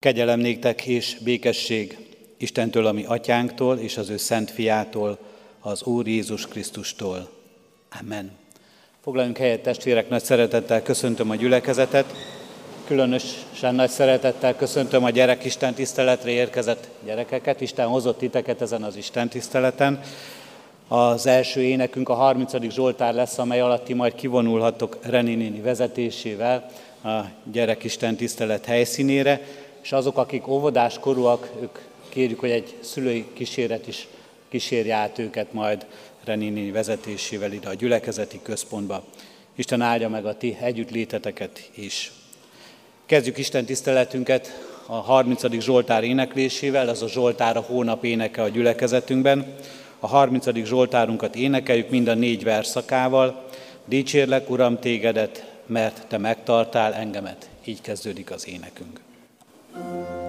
Kegyelem néktek és békesség Istentől, ami atyánktól, és az ő szent fiától, az Úr Jézus Krisztustól. Amen. Foglaljunk helyet, testvérek, nagy szeretettel köszöntöm a gyülekezetet. Különösen nagy szeretettel köszöntöm a gyerekisten tiszteletre érkezett gyerekeket. Isten hozott titeket ezen az Isten tiszteleten. Az első énekünk a 30. Zsoltár lesz, amely alatt ti majd kivonulhatok Reni néni vezetésével a gyerekisten tisztelet helyszínére és azok, akik óvodás korúak, ők kérjük, hogy egy szülői kíséret is kísérje át őket majd Renini vezetésével ide a gyülekezeti központba. Isten áldja meg a ti együttléteteket is. Kezdjük Isten tiszteletünket a 30. Zsoltár éneklésével, ez a Zsoltár a hónap éneke a gyülekezetünkben. A 30. Zsoltárunkat énekeljük mind a négy verszakával. Dicsérlek, Uram, tégedet, mert te megtartál engemet. Így kezdődik az énekünk. Thank you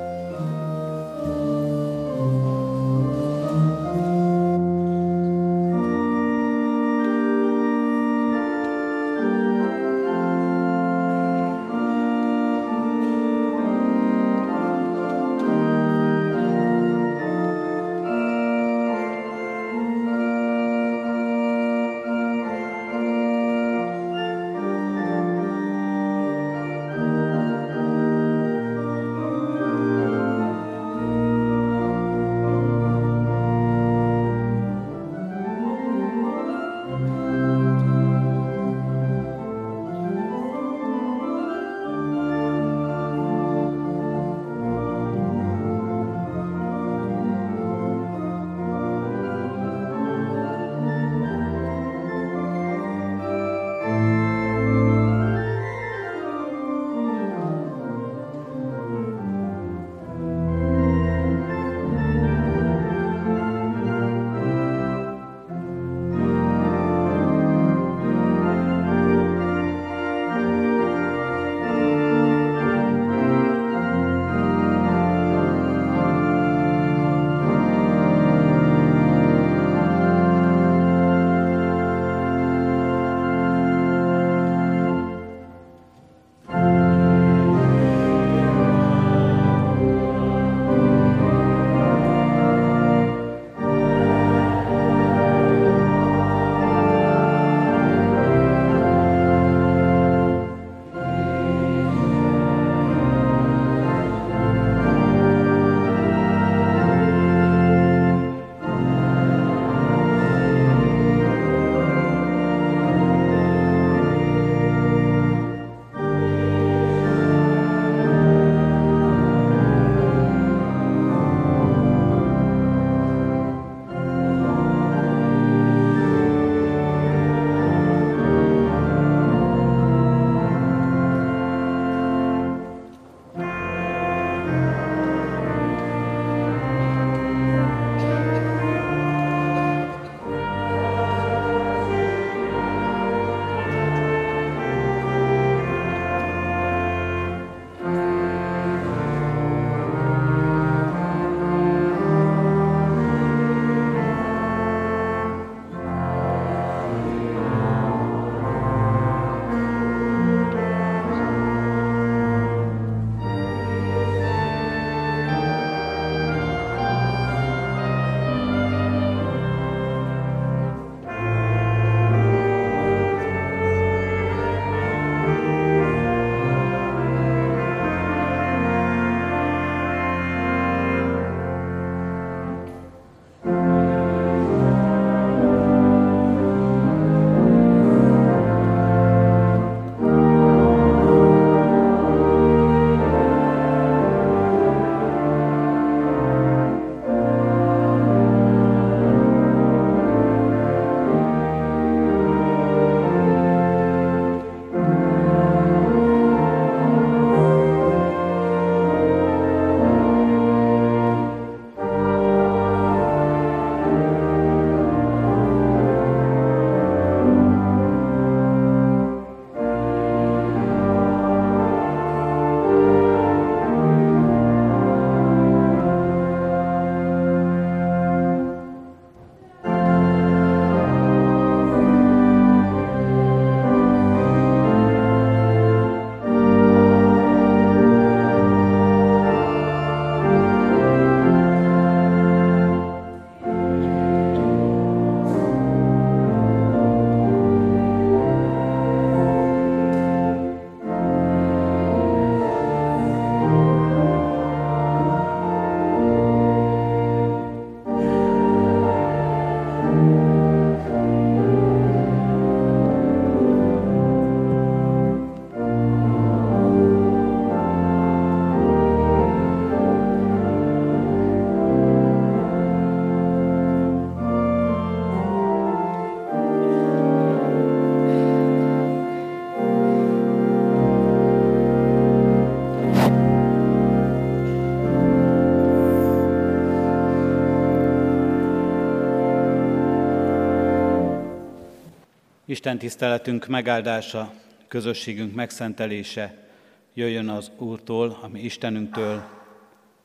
Isten tiszteletünk megáldása, közösségünk megszentelése jöjjön az Úrtól, ami Istenünktől,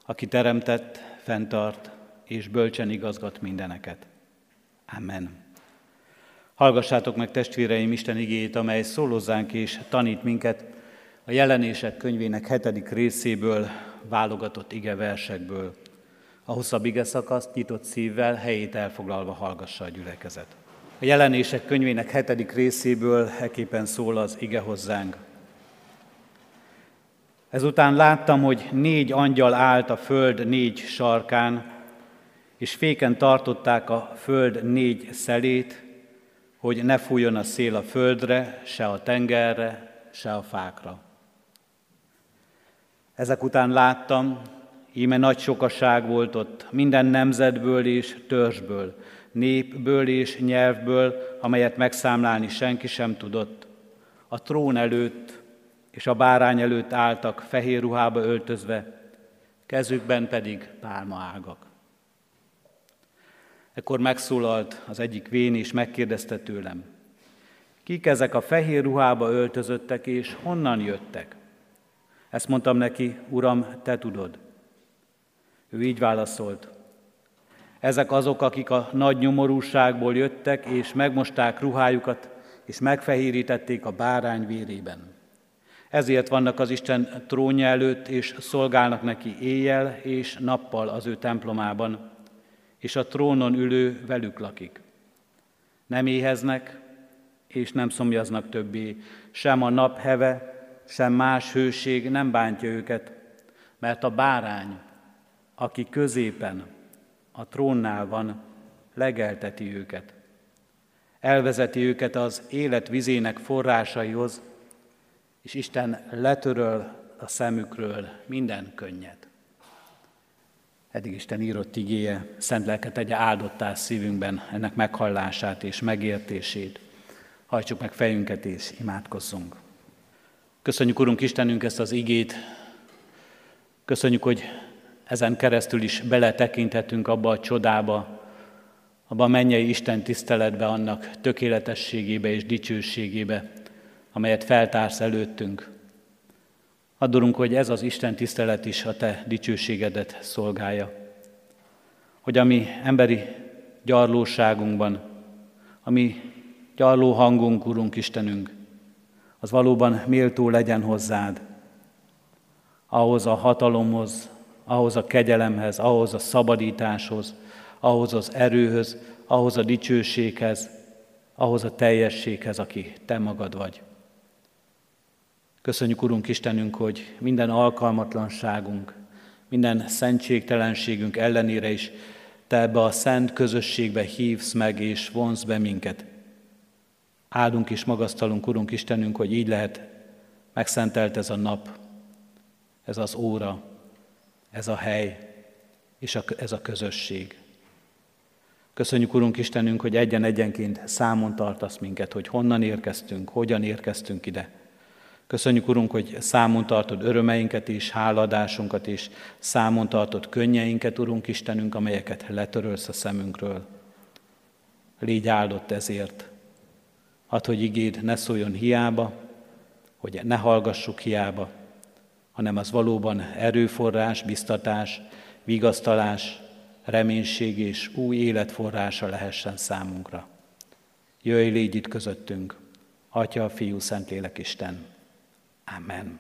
aki teremtett, fenntart és bölcsen igazgat mindeneket. Amen. Hallgassátok meg testvéreim Isten igéjét, amely szólozzánk és tanít minket a jelenések könyvének hetedik részéből, válogatott ige versekből. A hosszabb ige szakaszt nyitott szívvel, helyét elfoglalva hallgassa a gyülekezet. A jelenések könyvének hetedik részéből eképpen szól az ige hozzánk. Ezután láttam, hogy négy angyal állt a föld négy sarkán, és féken tartották a föld négy szelét, hogy ne fújjon a szél a földre, se a tengerre, se a fákra. Ezek után láttam, íme nagy sokaság volt ott, minden nemzetből és törzsből, népből és nyelvből, amelyet megszámlálni senki sem tudott. A trón előtt és a bárány előtt álltak fehér ruhába öltözve, kezükben pedig pálmaágak. Ekkor megszólalt az egyik vén és megkérdezte tőlem, kik ezek a fehér ruhába öltözöttek és honnan jöttek? Ezt mondtam neki, Uram, te tudod. Ő így válaszolt, ezek azok, akik a nagy nyomorúságból jöttek, és megmosták ruhájukat, és megfehérítették a bárány vérében. Ezért vannak az Isten trónja előtt, és szolgálnak neki éjjel és nappal az ő templomában, és a trónon ülő velük lakik. Nem éheznek, és nem szomjaznak többé, sem a nap heve, sem más hőség nem bántja őket, mert a bárány, aki középen a trónnál van, legelteti őket. Elvezeti őket az élet vizének forrásaihoz, és Isten letöröl a szemükről minden könnyet. Eddig Isten írott igéje, szent lelket tegye áldottá szívünkben ennek meghallását és megértését. Hajtsuk meg fejünket és imádkozzunk. Köszönjük, Urunk Istenünk, ezt az igét. Köszönjük, hogy ezen keresztül is beletekinthetünk abba a csodába, abba a mennyei Isten tiszteletbe, annak tökéletességébe és dicsőségébe, amelyet feltársz előttünk. Adorunk, hogy ez az Isten tisztelet is a Te dicsőségedet szolgálja. Hogy a mi emberi gyarlóságunkban, a mi gyarló hangunk, Urunk Istenünk, az valóban méltó legyen hozzád, ahhoz a hatalomhoz, ahhoz a kegyelemhez, ahhoz a szabadításhoz, ahhoz az erőhöz, ahhoz a dicsőséghez, ahhoz a teljességhez, aki Te magad vagy. Köszönjük, Urunk Istenünk, hogy minden alkalmatlanságunk, minden szentségtelenségünk ellenére is Te ebbe a szent közösségbe hívsz meg és vonz be minket. Áldunk és magasztalunk, Urunk Istenünk, hogy így lehet megszentelt ez a nap, ez az óra, ez a hely és a, ez a közösség. Köszönjük, Urunk Istenünk, hogy egyen-egyenként számon tartasz minket, hogy honnan érkeztünk, hogyan érkeztünk ide. Köszönjük, Urunk, hogy számon tartod örömeinket és háladásunkat, és számon tartod könnyeinket, Urunk Istenünk, amelyeket letörölsz a szemünkről. Légy áldott ezért. Add, hogy igéd ne szóljon hiába, hogy ne hallgassuk hiába, hanem az valóban erőforrás, biztatás, vigasztalás, reménység és új életforrása lehessen számunkra. Jöjj, légy itt közöttünk, Atya, Fiú, Szentlélek, Isten. Amen.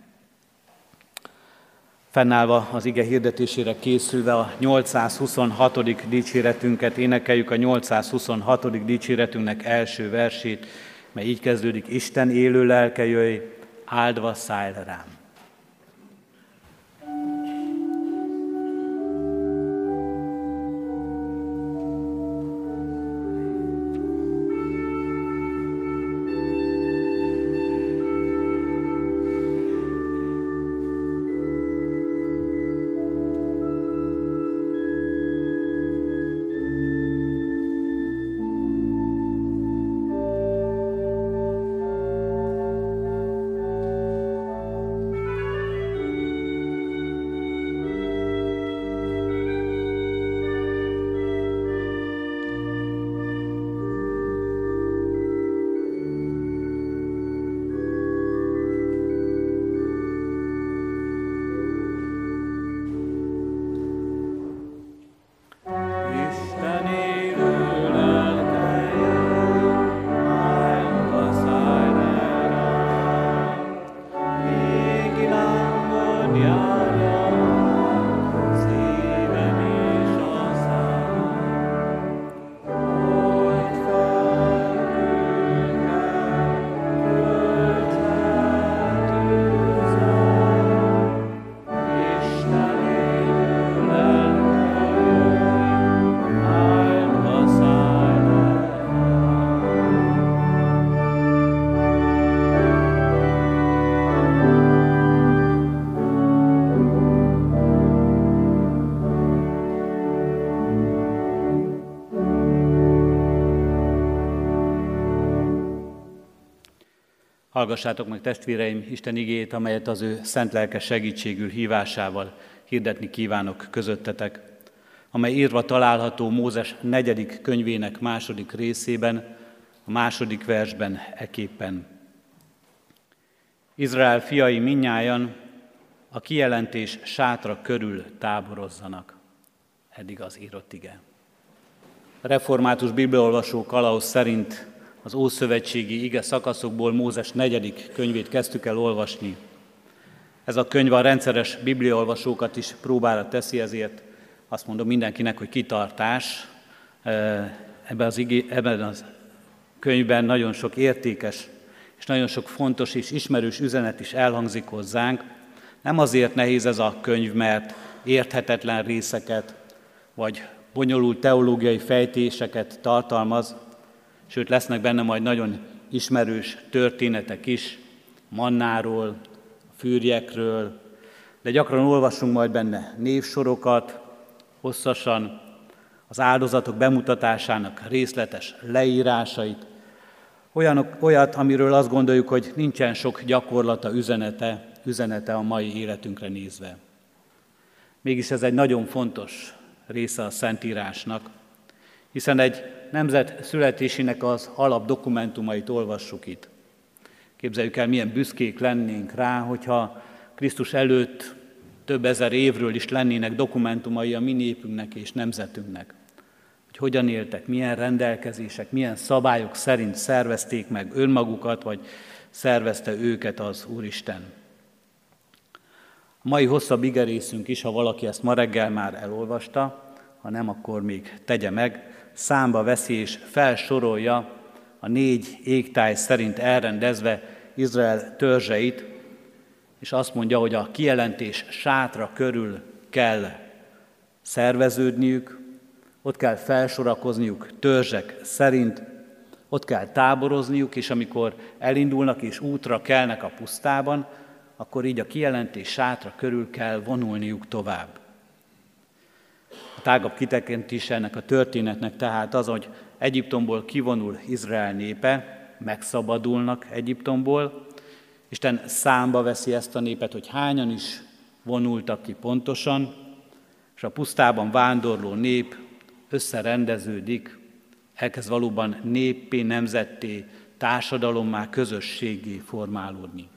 Fennállva az ige hirdetésére készülve a 826. dicséretünket énekeljük a 826. dicséretünknek első versét, mely így kezdődik, Isten élő lelke jöjj, áldva szállj rám. Hallgassátok meg testvéreim Isten igét, amelyet az ő szent lelke segítségül hívásával hirdetni kívánok közöttetek, amely írva található Mózes negyedik könyvének második részében, a második versben eképpen. Izrael fiai minnyájan a kijelentés sátra körül táborozzanak. Eddig az írott ige. Református bibliolvasó kalauz szerint az Ószövetségi ige szakaszokból Mózes negyedik könyvét kezdtük el olvasni. Ez a könyv a rendszeres bibliaolvasókat is próbára teszi, ezért azt mondom mindenkinek, hogy kitartás. Ebben az, igé, ebben az könyvben nagyon sok értékes és nagyon sok fontos és ismerős üzenet is elhangzik hozzánk. Nem azért nehéz ez a könyv, mert érthetetlen részeket, vagy bonyolult teológiai fejtéseket tartalmaz, sőt lesznek benne majd nagyon ismerős történetek is, mannáról, fűrjekről, de gyakran olvasunk majd benne névsorokat, hosszasan, az áldozatok bemutatásának részletes leírásait, olyanok, olyat, amiről azt gondoljuk, hogy nincsen sok gyakorlata, üzenete, üzenete a mai életünkre nézve. Mégis ez egy nagyon fontos része a Szentírásnak, hiszen egy nemzet születésének az alap dokumentumait olvassuk itt. Képzeljük el, milyen büszkék lennénk rá, hogyha Krisztus előtt több ezer évről is lennének dokumentumai a mi népünknek és nemzetünknek. Hogy hogyan éltek, milyen rendelkezések, milyen szabályok szerint szervezték meg önmagukat, vagy szervezte őket az Úristen. A mai hosszabb igerészünk is, ha valaki ezt ma reggel már elolvasta, ha nem, akkor még tegye meg, számba veszi és felsorolja a négy égtáj szerint elrendezve Izrael törzseit, és azt mondja, hogy a kijelentés sátra körül kell szerveződniük, ott kell felsorakozniuk törzsek szerint, ott kell táborozniuk, és amikor elindulnak és útra kelnek a pusztában, akkor így a kijelentés sátra körül kell vonulniuk tovább. Tágabb kitekintés ennek a történetnek tehát az, hogy Egyiptomból kivonul Izrael népe, megszabadulnak Egyiptomból, Isten számba veszi ezt a népet, hogy hányan is vonultak ki pontosan, és a pusztában vándorló nép összerendeződik, elkezd valóban néppé, nemzetté, társadalommá, közösségé formálódni.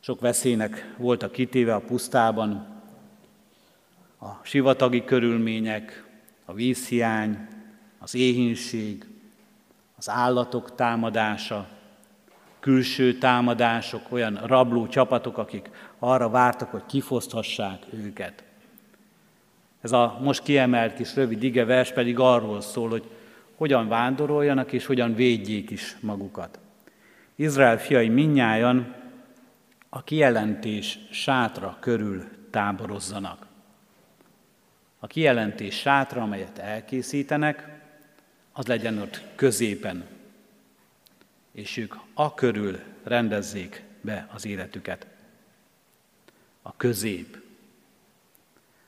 Sok veszélynek voltak kitéve a pusztában, a sivatagi körülmények, a vízhiány, az éhínség, az állatok támadása, külső támadások, olyan rabló csapatok, akik arra vártak, hogy kifoszthassák őket. Ez a most kiemelt kis rövid ige vers pedig arról szól, hogy hogyan vándoroljanak és hogyan védjék is magukat. Izrael fiai minnyájan a kijelentés sátra körül táborozzanak. A kijelentés sátra, amelyet elkészítenek, az legyen ott középen, és ők a körül rendezzék be az életüket. A közép.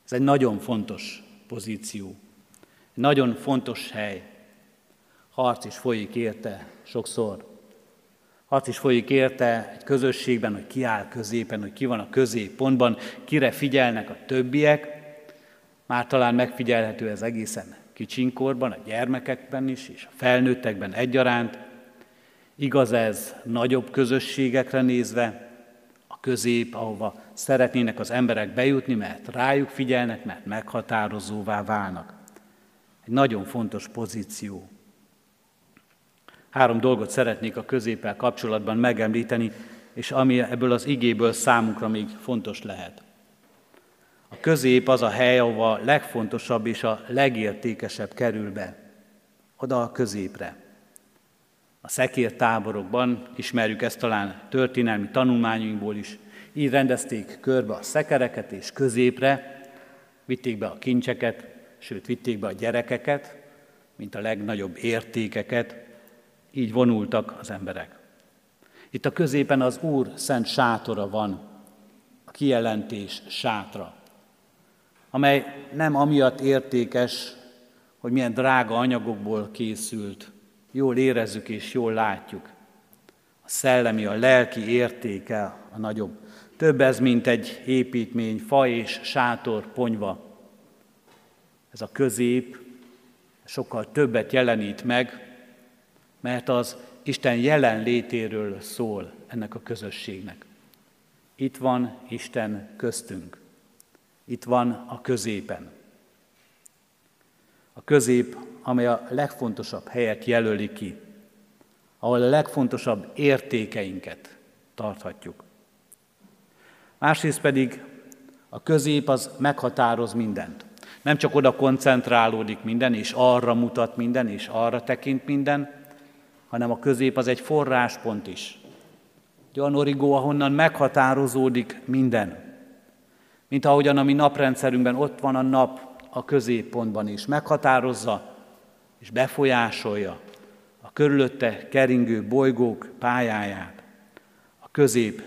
Ez egy nagyon fontos pozíció, egy nagyon fontos hely. Harc is folyik érte sokszor. Harc is folyik érte egy közösségben, hogy ki áll középen, hogy ki van a középpontban, kire figyelnek a többiek. Már talán megfigyelhető ez egészen kicsinkorban, a gyermekekben is, és a felnőttekben egyaránt. Igaz ez nagyobb közösségekre nézve, a közép, ahova szeretnének az emberek bejutni, mert rájuk figyelnek, mert meghatározóvá válnak. Egy nagyon fontos pozíció. Három dolgot szeretnék a középpel kapcsolatban megemlíteni, és ami ebből az igéből számunkra még fontos lehet. A közép az a hely, ahova a legfontosabb és a legértékesebb kerül be. Oda a középre. A szekér táborokban, ismerjük ezt talán történelmi tanulmányunkból is, így rendezték körbe a szekereket, és középre vitték be a kincseket, sőt, vitték be a gyerekeket, mint a legnagyobb értékeket, így vonultak az emberek. Itt a középen az Úr szent sátora van, a kijelentés sátra, amely nem amiatt értékes, hogy milyen drága anyagokból készült, jól érezzük és jól látjuk. A szellemi, a lelki értéke a nagyobb. Több ez, mint egy építmény, fa és sátor, ponyva. Ez a közép sokkal többet jelenít meg, mert az Isten jelenlétéről szól ennek a közösségnek. Itt van Isten köztünk. Itt van a középen. A közép, amely a legfontosabb helyet jelöli ki, ahol a legfontosabb értékeinket tarthatjuk. Másrészt pedig a közép az meghatároz mindent. Nem csak oda koncentrálódik minden, és arra mutat minden, és arra tekint minden, hanem a közép az egy forráspont is. Egy olyan origó, ahonnan meghatározódik minden. Mint ahogyan a mi naprendszerünkben ott van a nap a középpontban is. Meghatározza és befolyásolja a körülötte keringő bolygók pályáját. A közép,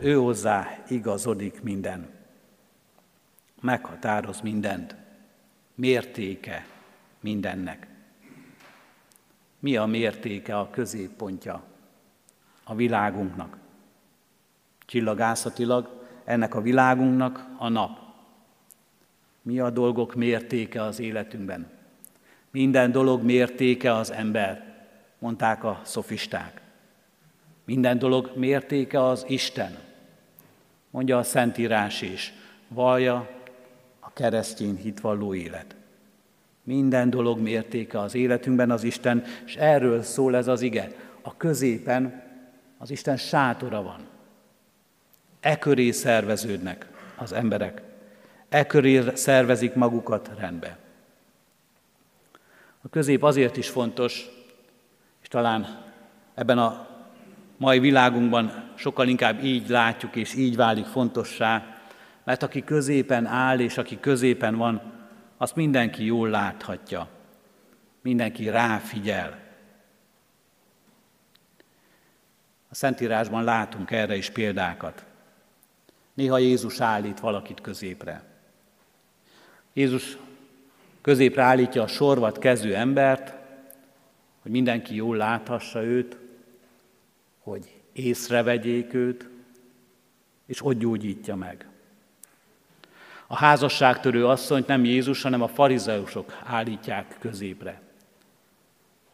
ő hozzá igazodik minden. Meghatároz mindent. Mértéke mindennek. Mi a mértéke, a középpontja a világunknak? Csillagászatilag ennek a világunknak a nap. Mi a dolgok mértéke az életünkben? Minden dolog mértéke az ember, mondták a szofisták. Minden dolog mértéke az Isten, mondja a Szentírás is, valja a keresztény hitvalló élet. Minden dolog mértéke az életünkben az Isten, és erről szól ez az ige. A középen az Isten sátora van. E köré szerveződnek az emberek. E köré szervezik magukat rendbe. A közép azért is fontos, és talán ebben a mai világunkban sokkal inkább így látjuk, és így válik fontossá, mert aki középen áll, és aki középen van, azt mindenki jól láthatja. Mindenki ráfigyel. A Szentírásban látunk erre is példákat. Néha Jézus állít valakit középre. Jézus középre állítja a sorvat kezű embert, hogy mindenki jól láthassa őt, hogy észrevegyék őt, és ott gyógyítja meg. A házasságtörő asszonyt nem Jézus, hanem a farizeusok állítják középre,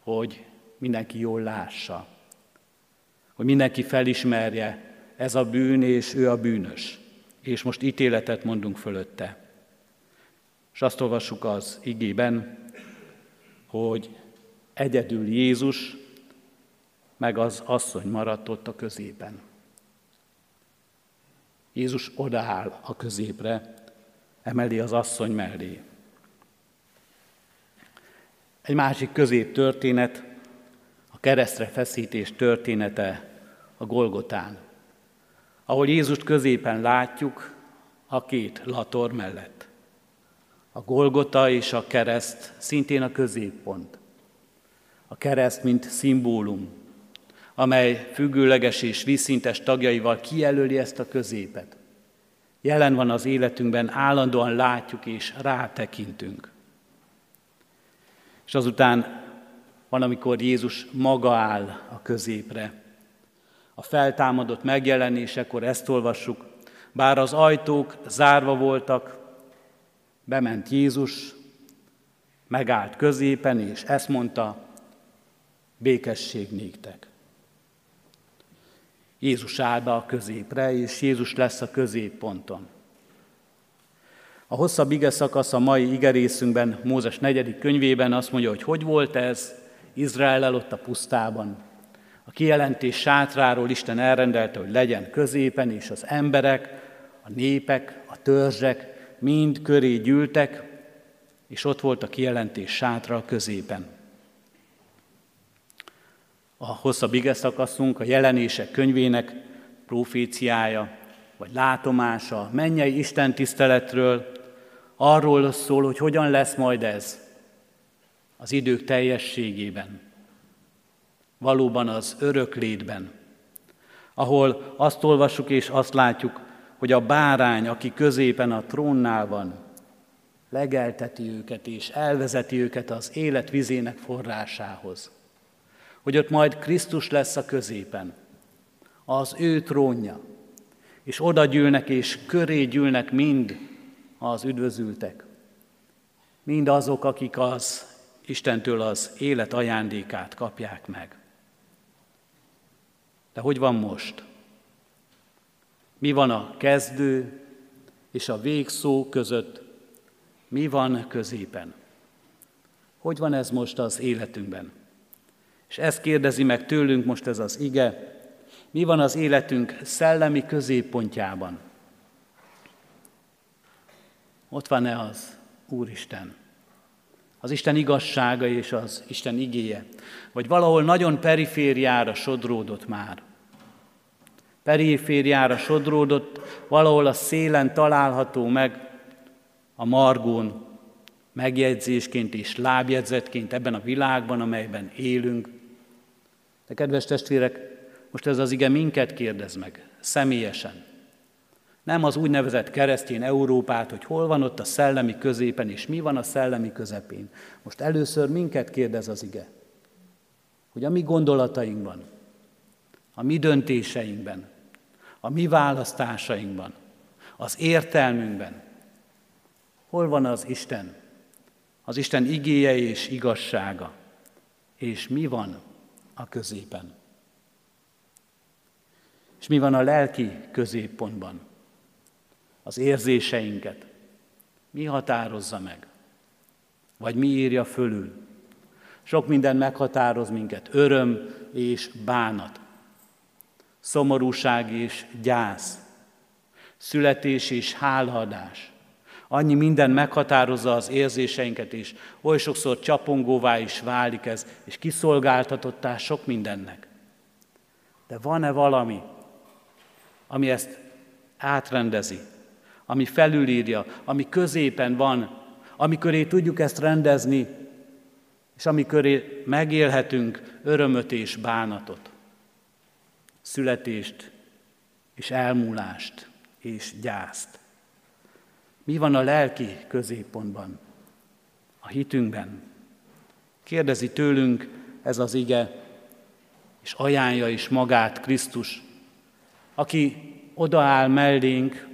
hogy mindenki jól lássa, hogy mindenki felismerje, ez a bűn, és ő a bűnös. És most ítéletet mondunk fölötte. És azt olvassuk az igében, hogy egyedül Jézus, meg az asszony maradt ott a középen. Jézus odaáll a középre, emeli az asszony mellé. Egy másik közép történet, a keresztre feszítés története a Golgotán, ahol Jézust középen látjuk a két lator mellett. A Golgota és a kereszt szintén a középpont. A kereszt, mint szimbólum, amely függőleges és vízszintes tagjaival kijelöli ezt a középet jelen van az életünkben, állandóan látjuk és rátekintünk. És azután van, amikor Jézus maga áll a középre. A feltámadott megjelenésekor ezt olvassuk, bár az ajtók zárva voltak, bement Jézus, megállt középen, és ezt mondta, békesség néktek. Jézus áll be a középre, és Jézus lesz a középponton. A hosszabb ige szakasz a mai igerészünkben, Mózes negyedik könyvében azt mondja, hogy hogy volt ez Izrael ott a pusztában. Kijelentés sátráról Isten elrendelte, hogy legyen középen, és az emberek, a népek, a törzsek mind köré gyűltek, és ott volt a kijelentés sátra a középen. A hosszabb ige szakaszunk, a jelenések könyvének proféciája, vagy látomása, mennyei Isten tiszteletről, arról szól, hogy hogyan lesz majd ez az idők teljességében, valóban az örök létben, ahol azt olvassuk és azt látjuk, hogy a bárány, aki középen a trónnál van, legelteti őket és elvezeti őket az élet vizének forrásához hogy ott majd Krisztus lesz a középen, az ő trónja, és oda gyűlnek és köré gyűlnek mind az üdvözültek, mind azok, akik az Istentől az élet ajándékát kapják meg. De hogy van most? Mi van a kezdő és a végszó között? Mi van középen? Hogy van ez most az életünkben? És ezt kérdezi meg tőlünk most ez az ige, mi van az életünk szellemi középpontjában? Ott van-e az Úristen? Az Isten igazsága és az Isten igéje? Vagy valahol nagyon perifériára sodródott már? Perifériára sodródott, valahol a szélen található meg, a margón, megjegyzésként és lábjegyzetként ebben a világban, amelyben élünk. De kedves testvérek, most ez az ige minket kérdez meg, személyesen. Nem az úgynevezett keresztény Európát, hogy hol van ott a szellemi középen, és mi van a szellemi közepén. Most először minket kérdez az ige, hogy a mi gondolatainkban, a mi döntéseinkben, a mi választásainkban, az értelmünkben, hol van az Isten, az Isten igéje és igazsága, és mi van a középen. És mi van a lelki középpontban? Az érzéseinket. Mi határozza meg? Vagy mi írja fölül? Sok minden meghatároz minket. Öröm és bánat. Szomorúság és gyász. Születés és hálhadás. Annyi minden meghatározza az érzéseinket, és oly sokszor csapongóvá is válik ez, és kiszolgáltatottá sok mindennek. De van-e valami, ami ezt átrendezi, ami felülírja, ami középen van, amiköré tudjuk ezt rendezni, és amiköré megélhetünk örömöt és bánatot, születést és elmúlást és gyászt. Mi van a lelki középpontban, a hitünkben? Kérdezi tőlünk ez az ige, és ajánlja is magát Krisztus, aki odaáll mellénk,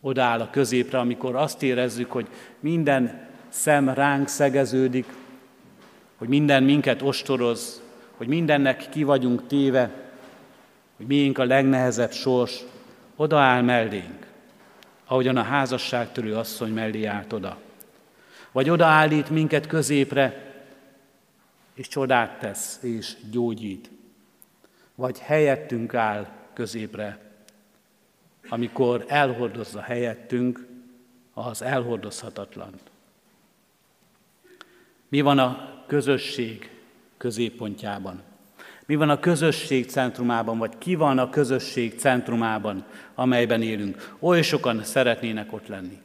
odaáll a középre, amikor azt érezzük, hogy minden szem ránk szegeződik, hogy minden minket ostoroz, hogy mindennek ki vagyunk téve, hogy miénk a legnehezebb sors, odaáll mellénk, ahogyan a házasságtörő asszony mellé állt oda. Vagy odaállít minket középre, és csodát tesz, és gyógyít vagy helyettünk áll középre, amikor elhordozza helyettünk az elhordozhatatlan. Mi van a közösség középpontjában? Mi van a közösség centrumában, vagy ki van a közösség centrumában, amelyben élünk? Oly sokan szeretnének ott lenni.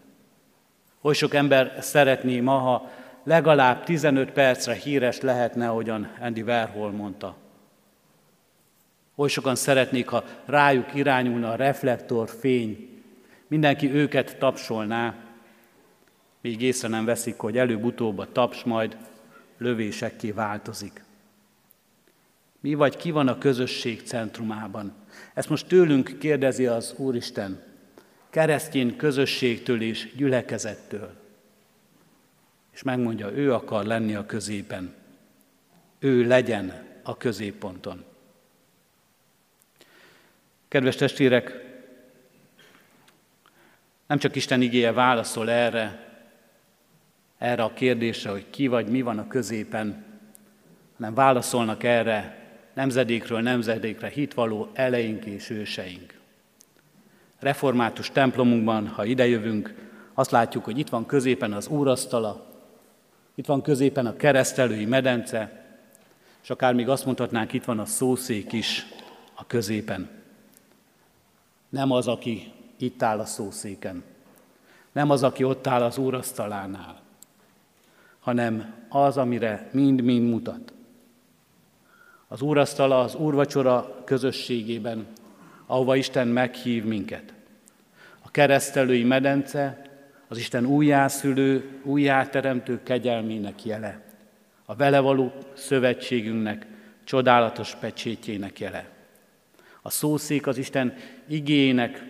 Oly sok ember szeretné ma, ha legalább 15 percre híres lehetne, ahogyan Andy Warhol mondta. Oly sokan szeretnék, ha rájuk irányulna a reflektor fény, mindenki őket tapsolná, még észre nem veszik, hogy előbb-utóbb a taps majd lövésekké változik. Mi vagy ki van a közösség centrumában? Ezt most tőlünk kérdezi az Úristen, keresztény közösségtől és gyülekezettől. És megmondja, ő akar lenni a középen. Ő legyen a középponton. Kedves testvérek, nem csak Isten igéje válaszol erre, erre a kérdésre, hogy ki vagy mi van a középen, hanem válaszolnak erre nemzedékről nemzedékre hitvaló eleink és őseink. Református templomunkban, ha idejövünk, azt látjuk, hogy itt van középen az úrasztala, itt van középen a keresztelői medence, és akár még azt mondhatnánk, itt van a szószék is a középen. Nem az, aki itt áll a szószéken, nem az, aki ott áll az úrasztalánál, hanem az, amire mind-mind mutat. Az úrasztala az úrvacsora közösségében, ahova Isten meghív minket. A keresztelői medence az Isten újjászülő, újjáteremtő kegyelmének jele. a vele való szövetségünknek csodálatos pecsétjének jele. A szószék az Isten igének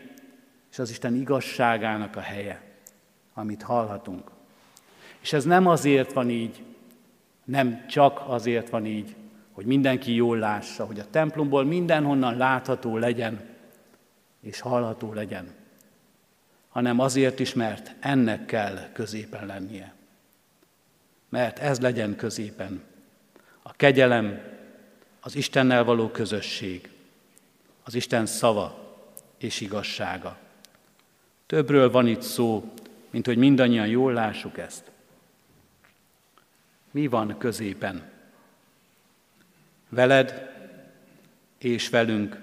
és az Isten igazságának a helye, amit hallhatunk. És ez nem azért van így, nem csak azért van így, hogy mindenki jól lássa, hogy a templomból mindenhonnan látható legyen és hallható legyen, hanem azért is, mert ennek kell középen lennie. Mert ez legyen középen. A kegyelem, az Istennel való közösség, az Isten szava és igazsága. Többről van itt szó, mint hogy mindannyian jól lássuk ezt. Mi van középen? Veled és velünk,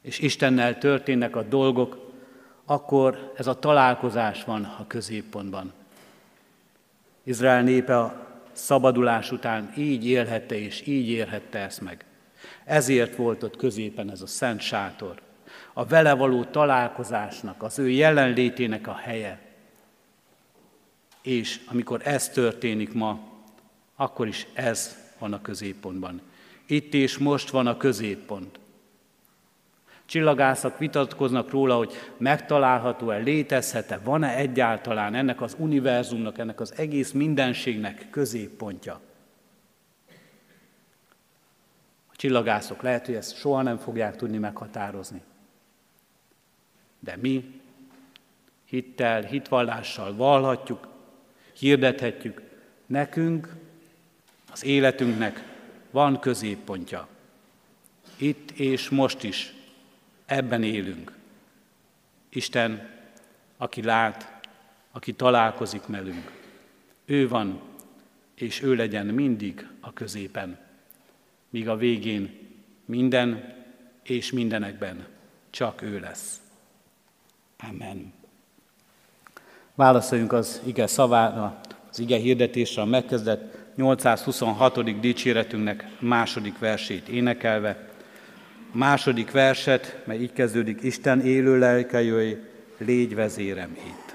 és Istennel történnek a dolgok, akkor ez a találkozás van a középpontban. Izrael népe a szabadulás után így élhette és így érhette ezt meg. Ezért volt ott középen ez a szent sátor, a vele való találkozásnak, az ő jelenlétének a helye. És amikor ez történik ma, akkor is ez van a középpontban. Itt és most van a középpont. Csillagászak vitatkoznak róla, hogy megtalálható-e, létezhet-e, van-e egyáltalán ennek az univerzumnak, ennek az egész mindenségnek középpontja. A csillagászok lehet, hogy ezt soha nem fogják tudni meghatározni. De mi hittel, hitvallással vallhatjuk, hirdethetjük, nekünk, az életünknek van középpontja. Itt és most is ebben élünk. Isten, aki lát, aki találkozik velünk. Ő van, és ő legyen mindig a középen, míg a végén minden és mindenekben csak ő lesz. Amen. Válaszoljunk az ige szavára, az ige hirdetésre, a megkezdett 826. dicséretünknek második versét énekelve. A második verset, mely így kezdődik, Isten élő lelke légy vezérem itt.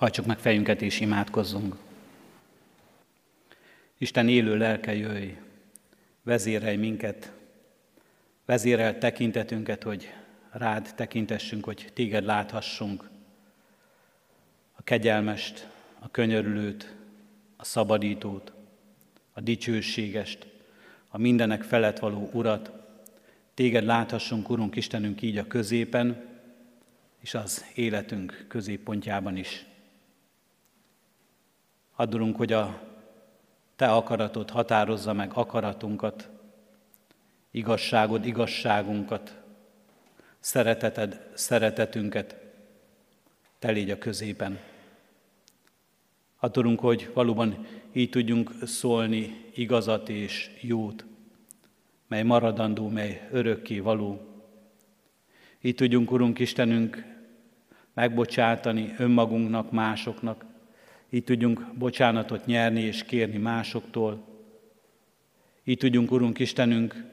Hajtsuk meg fejünket és imádkozzunk. Isten élő lelke jöjj, vezérelj minket, vezérel tekintetünket, hogy rád tekintessünk, hogy téged láthassunk. A kegyelmest, a könyörülőt, a szabadítót, a dicsőségest, a mindenek felett való Urat, téged láthassunk, Urunk Istenünk, így a középen, és az életünk középpontjában is. Addulunk, hogy a Te akaratod határozza meg akaratunkat, igazságod, igazságunkat, szereteted, szeretetünket, Te légy a középen. Addulunk, hogy valóban így tudjunk szólni igazat és jót, mely maradandó, mely örökké való. Így tudjunk, Urunk Istenünk, megbocsátani önmagunknak, másoknak, így tudjunk bocsánatot nyerni és kérni másoktól. Így tudjunk, Urunk Istenünk,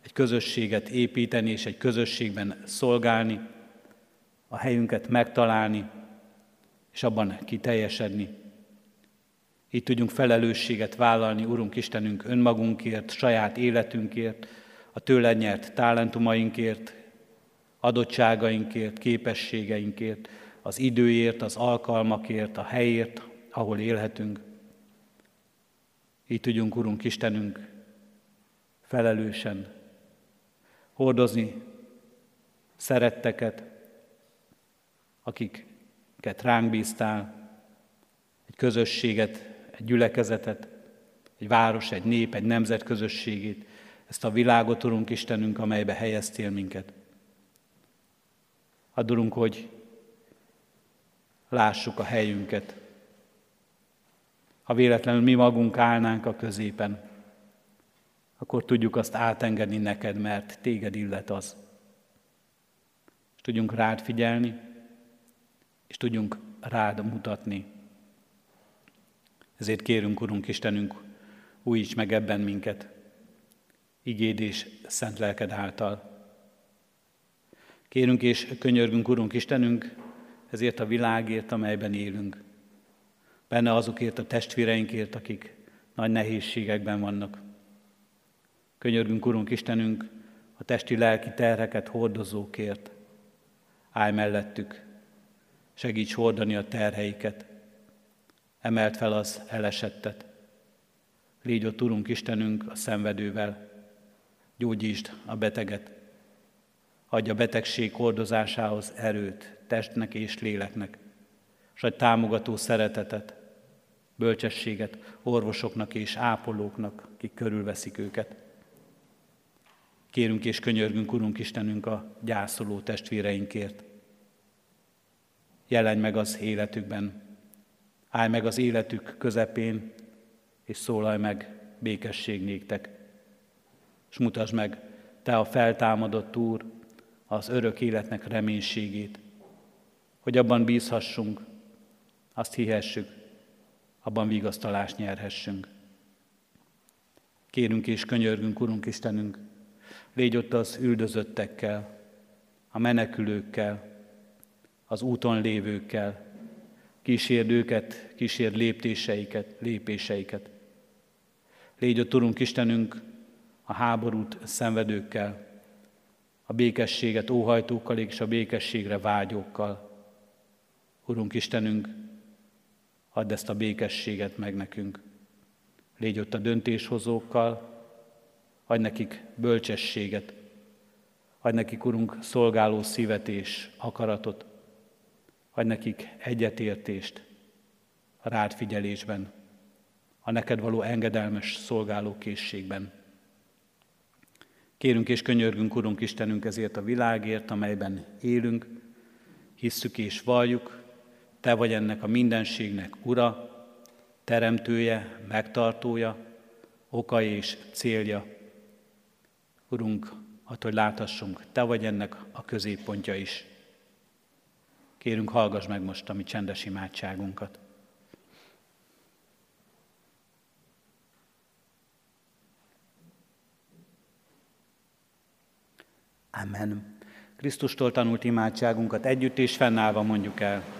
egy közösséget építeni és egy közösségben szolgálni, a helyünket megtalálni, és abban kiteljesedni. Így tudjunk felelősséget vállalni, Urunk Istenünk, önmagunkért, saját életünkért, a tőled nyert talentumainkért, adottságainkért, képességeinkért, az időért, az alkalmakért, a helyért, ahol élhetünk. Így tudjunk, Urunk Istenünk, felelősen hordozni szeretteket, akiket ránk bíztál, egy közösséget, egy gyülekezetet, egy város, egy nép, egy nemzet közösségét, ezt a világot, Urunk Istenünk, amelybe helyeztél minket. Adulunk, hogy lássuk a helyünket. Ha véletlenül mi magunk állnánk a középen, akkor tudjuk azt átengedni neked, mert téged illet az. És tudjunk rád figyelni, és tudjunk rád mutatni. Ezért kérünk, Urunk Istenünk, újíts meg ebben minket, igéd és szent lelked által. Kérünk és könyörgünk, Urunk Istenünk, ezért a világért, amelyben élünk. Benne azokért a testvéreinkért, akik nagy nehézségekben vannak. Könyörgünk, Urunk Istenünk, a testi-lelki terheket hordozókért. Állj mellettük, segíts hordani a terheiket, emelt fel az elesettet. Légy ott, Urunk Istenünk, a szenvedővel, gyógyítsd a beteget, adj a betegség hordozásához erőt, testnek és léleknek, és adj támogató szeretetet, bölcsességet orvosoknak és ápolóknak, akik körülveszik őket. Kérünk és könyörgünk, Urunk Istenünk, a gyászoló testvéreinkért. Jelenj meg az életükben, állj meg az életük közepén, és szólalj meg békesség néktek. És mutasd meg, Te a feltámadott Úr, az örök életnek reménységét, hogy abban bízhassunk, azt hihessük, abban vigasztalást nyerhessünk. Kérünk és könyörgünk, Urunk Istenünk, légy ott az üldözöttekkel, a menekülőkkel, az úton lévőkkel, kísérd őket, kísérd léptéseiket, lépéseiket. Légy ott, Urunk Istenünk, a háborút szenvedőkkel, a békességet óhajtókkal és a békességre vágyókkal. Urunk Istenünk, add ezt a békességet meg nekünk. Légy ott a döntéshozókkal, adj nekik bölcsességet, adj nekik, Urunk, szolgáló szívet és akaratot, adj nekik egyetértést a rád figyelésben, a neked való engedelmes szolgáló készségben. Kérünk és könyörgünk, Urunk Istenünk, ezért a világért, amelyben élünk, hisszük és valljuk, Te vagy ennek a mindenségnek Ura, teremtője, megtartója, oka és célja. Urunk, attól, hogy láthassunk, Te vagy ennek a középpontja is. Kérünk, hallgass meg most a mi csendes imádságunkat. Amen. Krisztustól tanult imádságunkat együtt és fennállva mondjuk el.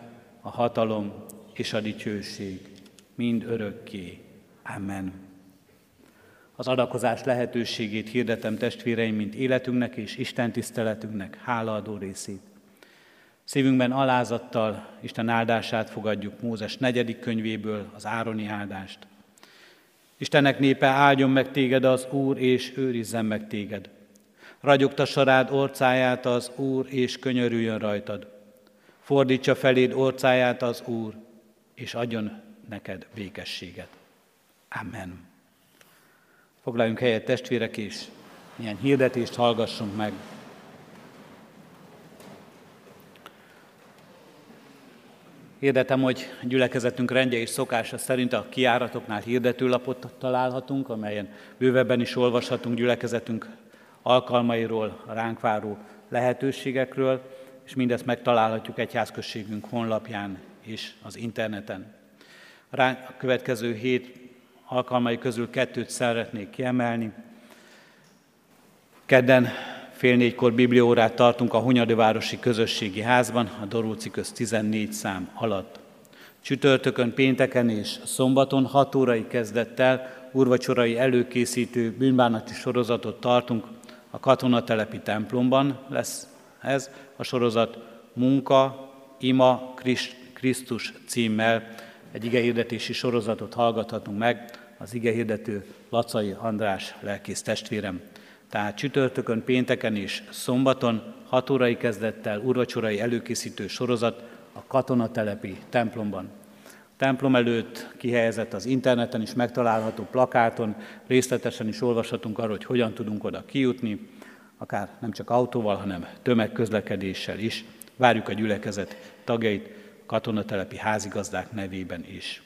a hatalom és a dicsőség, mind örökké. Amen. Az adakozás lehetőségét hirdetem testvéreim, mint életünknek és Isten tiszteletünknek hálaadó részét. Szívünkben alázattal Isten áldását fogadjuk Mózes negyedik könyvéből, az Ároni áldást. Istennek népe áldjon meg téged az Úr, és őrizzen meg téged. Ragyogtassa rád orcáját az Úr, és könyörüljön rajtad. Fordítsa feléd orcáját az Úr, és adjon neked békességet. Amen. Foglaljunk helyet testvérek, és milyen hirdetést hallgassunk meg. Hirdetem, hogy gyülekezetünk rendje és szokása szerint a kiáratoknál hirdetőlapot találhatunk, amelyen bővebben is olvashatunk gyülekezetünk alkalmairól, ránk váró lehetőségekről, és mindezt megtalálhatjuk egyházközségünk honlapján és az interneten. A következő hét alkalmai közül kettőt szeretnék kiemelni. Kedden fél négykor bibliórát tartunk a Hunyadivárosi Közösségi Házban, a Dorúci köz 14 szám alatt. Csütörtökön, pénteken és szombaton 6 órai kezdettel urvacsorai előkészítő bűnbánati sorozatot tartunk a katonatelepi templomban lesz ez a sorozat Munka, Ima, Krisztus címmel egy igehirdetési sorozatot hallgathatunk meg, az igehirdető Lacai András lelkész testvérem. Tehát csütörtökön, pénteken és szombaton 6 órai kezdettel urvacsorai előkészítő sorozat a katonatelepi templomban. A templom előtt kihelyezett az interneten is megtalálható plakáton, részletesen is olvashatunk arról, hogy hogyan tudunk oda kijutni, akár nem csak autóval, hanem tömegközlekedéssel is. Várjuk a gyülekezet tagjait katonatelepi házigazdák nevében is.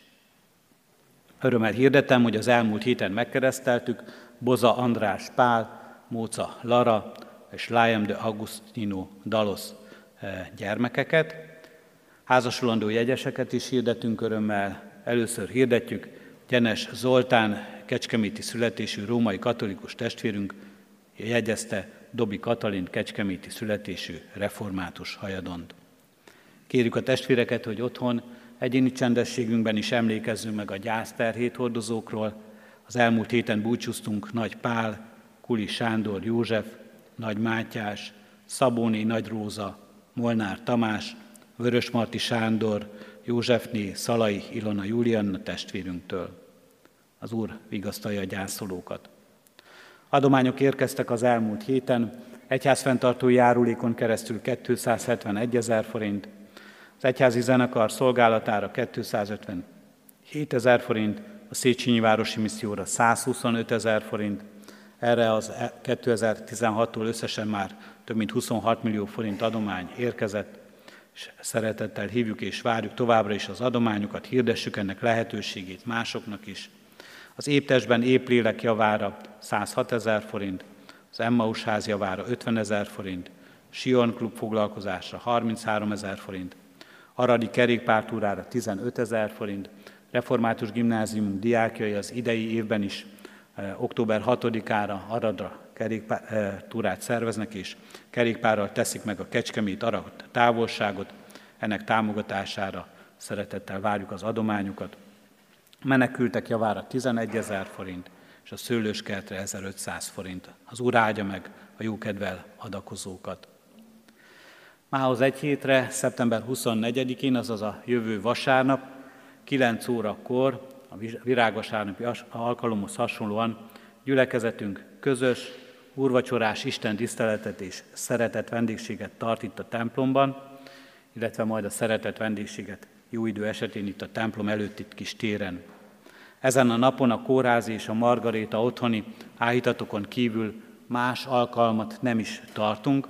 Örömmel hirdetem, hogy az elmúlt héten megkereszteltük Boza András Pál, Móca Lara és Liam de Agustino Dalos eh, gyermekeket. Házasulandó jegyeseket is hirdetünk örömmel. Először hirdetjük Gyenes Zoltán, kecskeméti születésű római katolikus testvérünk jegyezte Dobi Katalin kecskeméti születésű református hajadont. Kérjük a testvéreket, hogy otthon egyéni csendességünkben is emlékezzünk meg a gyászterhét hordozókról. Az elmúlt héten búcsúztunk Nagy Pál, Kuli Sándor József, Nagy Mátyás, Szabóni Nagy Róza, Molnár Tamás, Vörösmarty Sándor, Józsefné Szalai Ilona Julianna testvérünktől. Az Úr vigasztalja a gyászolókat. Adományok érkeztek az elmúlt héten, egyházfenntartó járulékon keresztül 271 ezer forint, az egyházi zenekar szolgálatára 257 ezer forint, a Széchenyi Városi Misszióra 125 ezer forint, erre az 2016-tól összesen már több mint 26 millió forint adomány érkezett, és szeretettel hívjuk és várjuk továbbra is az adományokat, hirdessük ennek lehetőségét másoknak is. Az éptestben épp lélek javára 106 ezer forint, az Emmaus ház javára 50 ezer forint, Sion klub foglalkozásra 33 ezer forint, Aradi kerékpártúrára 15 ezer forint, Református Gimnázium diákjai az idei évben is e, október 6-ára Aradra kerékpártúrát szerveznek, és kerékpárral teszik meg a Kecskemét Arad távolságot. Ennek támogatására szeretettel várjuk az adományokat menekültek javára 11 ezer forint, és a szőlőskertre 1500 forint. Az Úr áldja meg a jókedvel adakozókat. Mához egy hétre, szeptember 24-én, azaz a jövő vasárnap, 9 órakor, a virágvasárnapi alkalomhoz hasonlóan gyülekezetünk közös, úrvacsorás Isten tiszteletet és szeretett vendégséget tart itt a templomban, illetve majd a szeretett vendégséget jó idő esetén itt a templom előtt itt kis téren ezen a napon a kórházi és a Margaréta otthoni áhítatokon kívül más alkalmat nem is tartunk.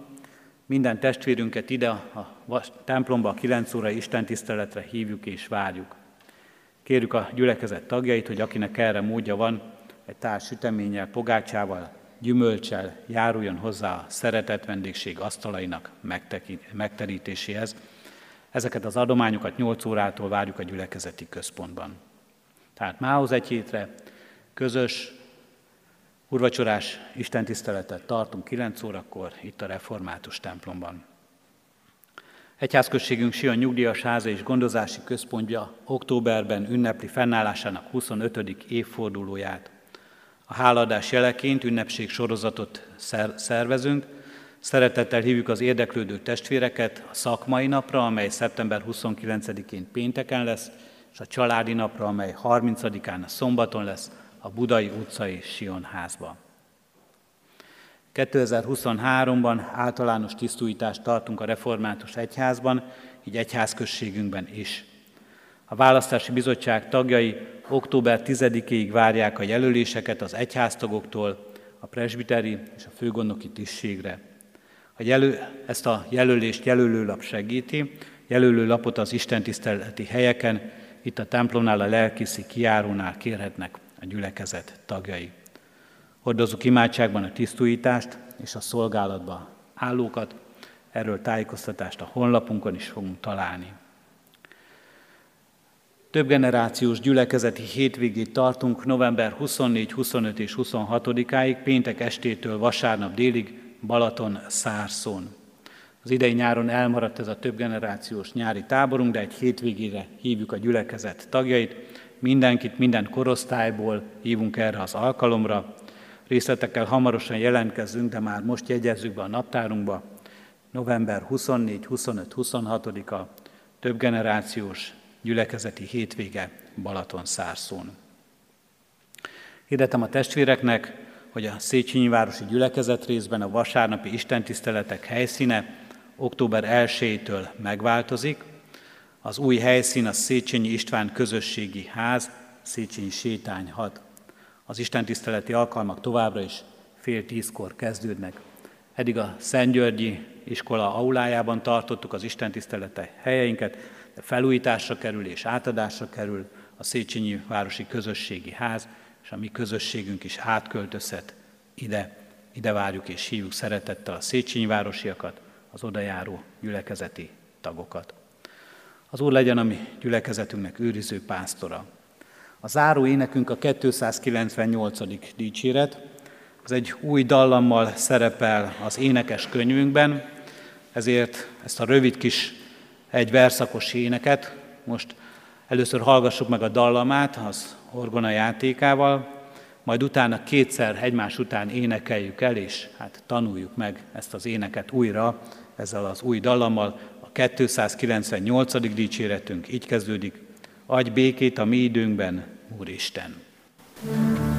Minden testvérünket ide a templomba a 9 óra istentiszteletre hívjuk és várjuk. Kérjük a gyülekezet tagjait, hogy akinek erre módja van, egy társ süteménnyel, pogácsával, gyümölcsel járuljon hozzá a szeretett vendégség asztalainak megterítéséhez. Ezeket az adományokat 8 órától várjuk a gyülekezeti központban. Tehát mához egy hétre közös urvacsorás istentiszteletet tartunk 9 órakor itt a református templomban. Egyházközségünk Sion Nyugdíjas Háza és Gondozási Központja októberben ünnepli fennállásának 25. évfordulóját. A háladás jeleként ünnepség sorozatot szervezünk. Szeretettel hívjuk az érdeklődő testvéreket a szakmai napra, amely szeptember 29-én pénteken lesz, és a családi napra, amely 30-án a szombaton lesz a Budai utcai Sion házban. 2023-ban általános tisztújítást tartunk a református egyházban, így egyházközségünkben is. A választási bizottság tagjai október 10-ig várják a jelöléseket az egyháztagoktól, a presbiteri és a főgondnoki tisztségre. A jelő, ezt a jelölést jelölőlap segíti, jelölőlapot az istentiszteleti helyeken, itt a templomnál, a lelkiszi kiárónál kérhetnek a gyülekezet tagjai. Hordozunk imádságban a tisztújítást és a szolgálatba állókat, erről tájékoztatást a honlapunkon is fogunk találni. Több generációs gyülekezeti hétvégét tartunk november 24, 25 és 26-áig, péntek estétől vasárnap délig Balaton Szárszón. Az idei nyáron elmaradt ez a több generációs nyári táborunk, de egy hétvégére hívjuk a gyülekezet tagjait. Mindenkit, minden korosztályból hívunk erre az alkalomra. Részletekkel hamarosan jelentkezünk, de már most jegyezzük be a naptárunkba. November 24, 25, 26-a több generációs gyülekezeti hétvége Balaton Szárszón. Hirdetem a testvéreknek, hogy a Széchenyi Városi Gyülekezet részben a vasárnapi istentiszteletek helyszíne október 1-től megváltozik. Az új helyszín a Széchenyi István Közösségi Ház, Széchenyi Sétány 6. Az istentiszteleti alkalmak továbbra is fél tízkor kezdődnek. Eddig a Szentgyörgyi iskola aulájában tartottuk az istentisztelete helyeinket, de felújításra kerül és átadásra kerül a Széchenyi Városi Közösségi Ház, és a mi közösségünk is átköltözhet ide. Ide várjuk és hívjuk szeretettel a Széchenyi városiakat, az odajáró gyülekezeti tagokat. Az Úr legyen a mi gyülekezetünknek őriző pásztora. A záró énekünk a 298. dicséret, ez egy új dallammal szerepel az énekes könyvünkben, ezért ezt a rövid kis egy verszakos éneket most először hallgassuk meg a dallamát az orgona játékával, majd utána kétszer egymás után énekeljük el, és hát tanuljuk meg ezt az éneket újra ezzel az új dallammal. A 298. dicséretünk így kezdődik. Adj békét a mi időnkben, Úristen! thank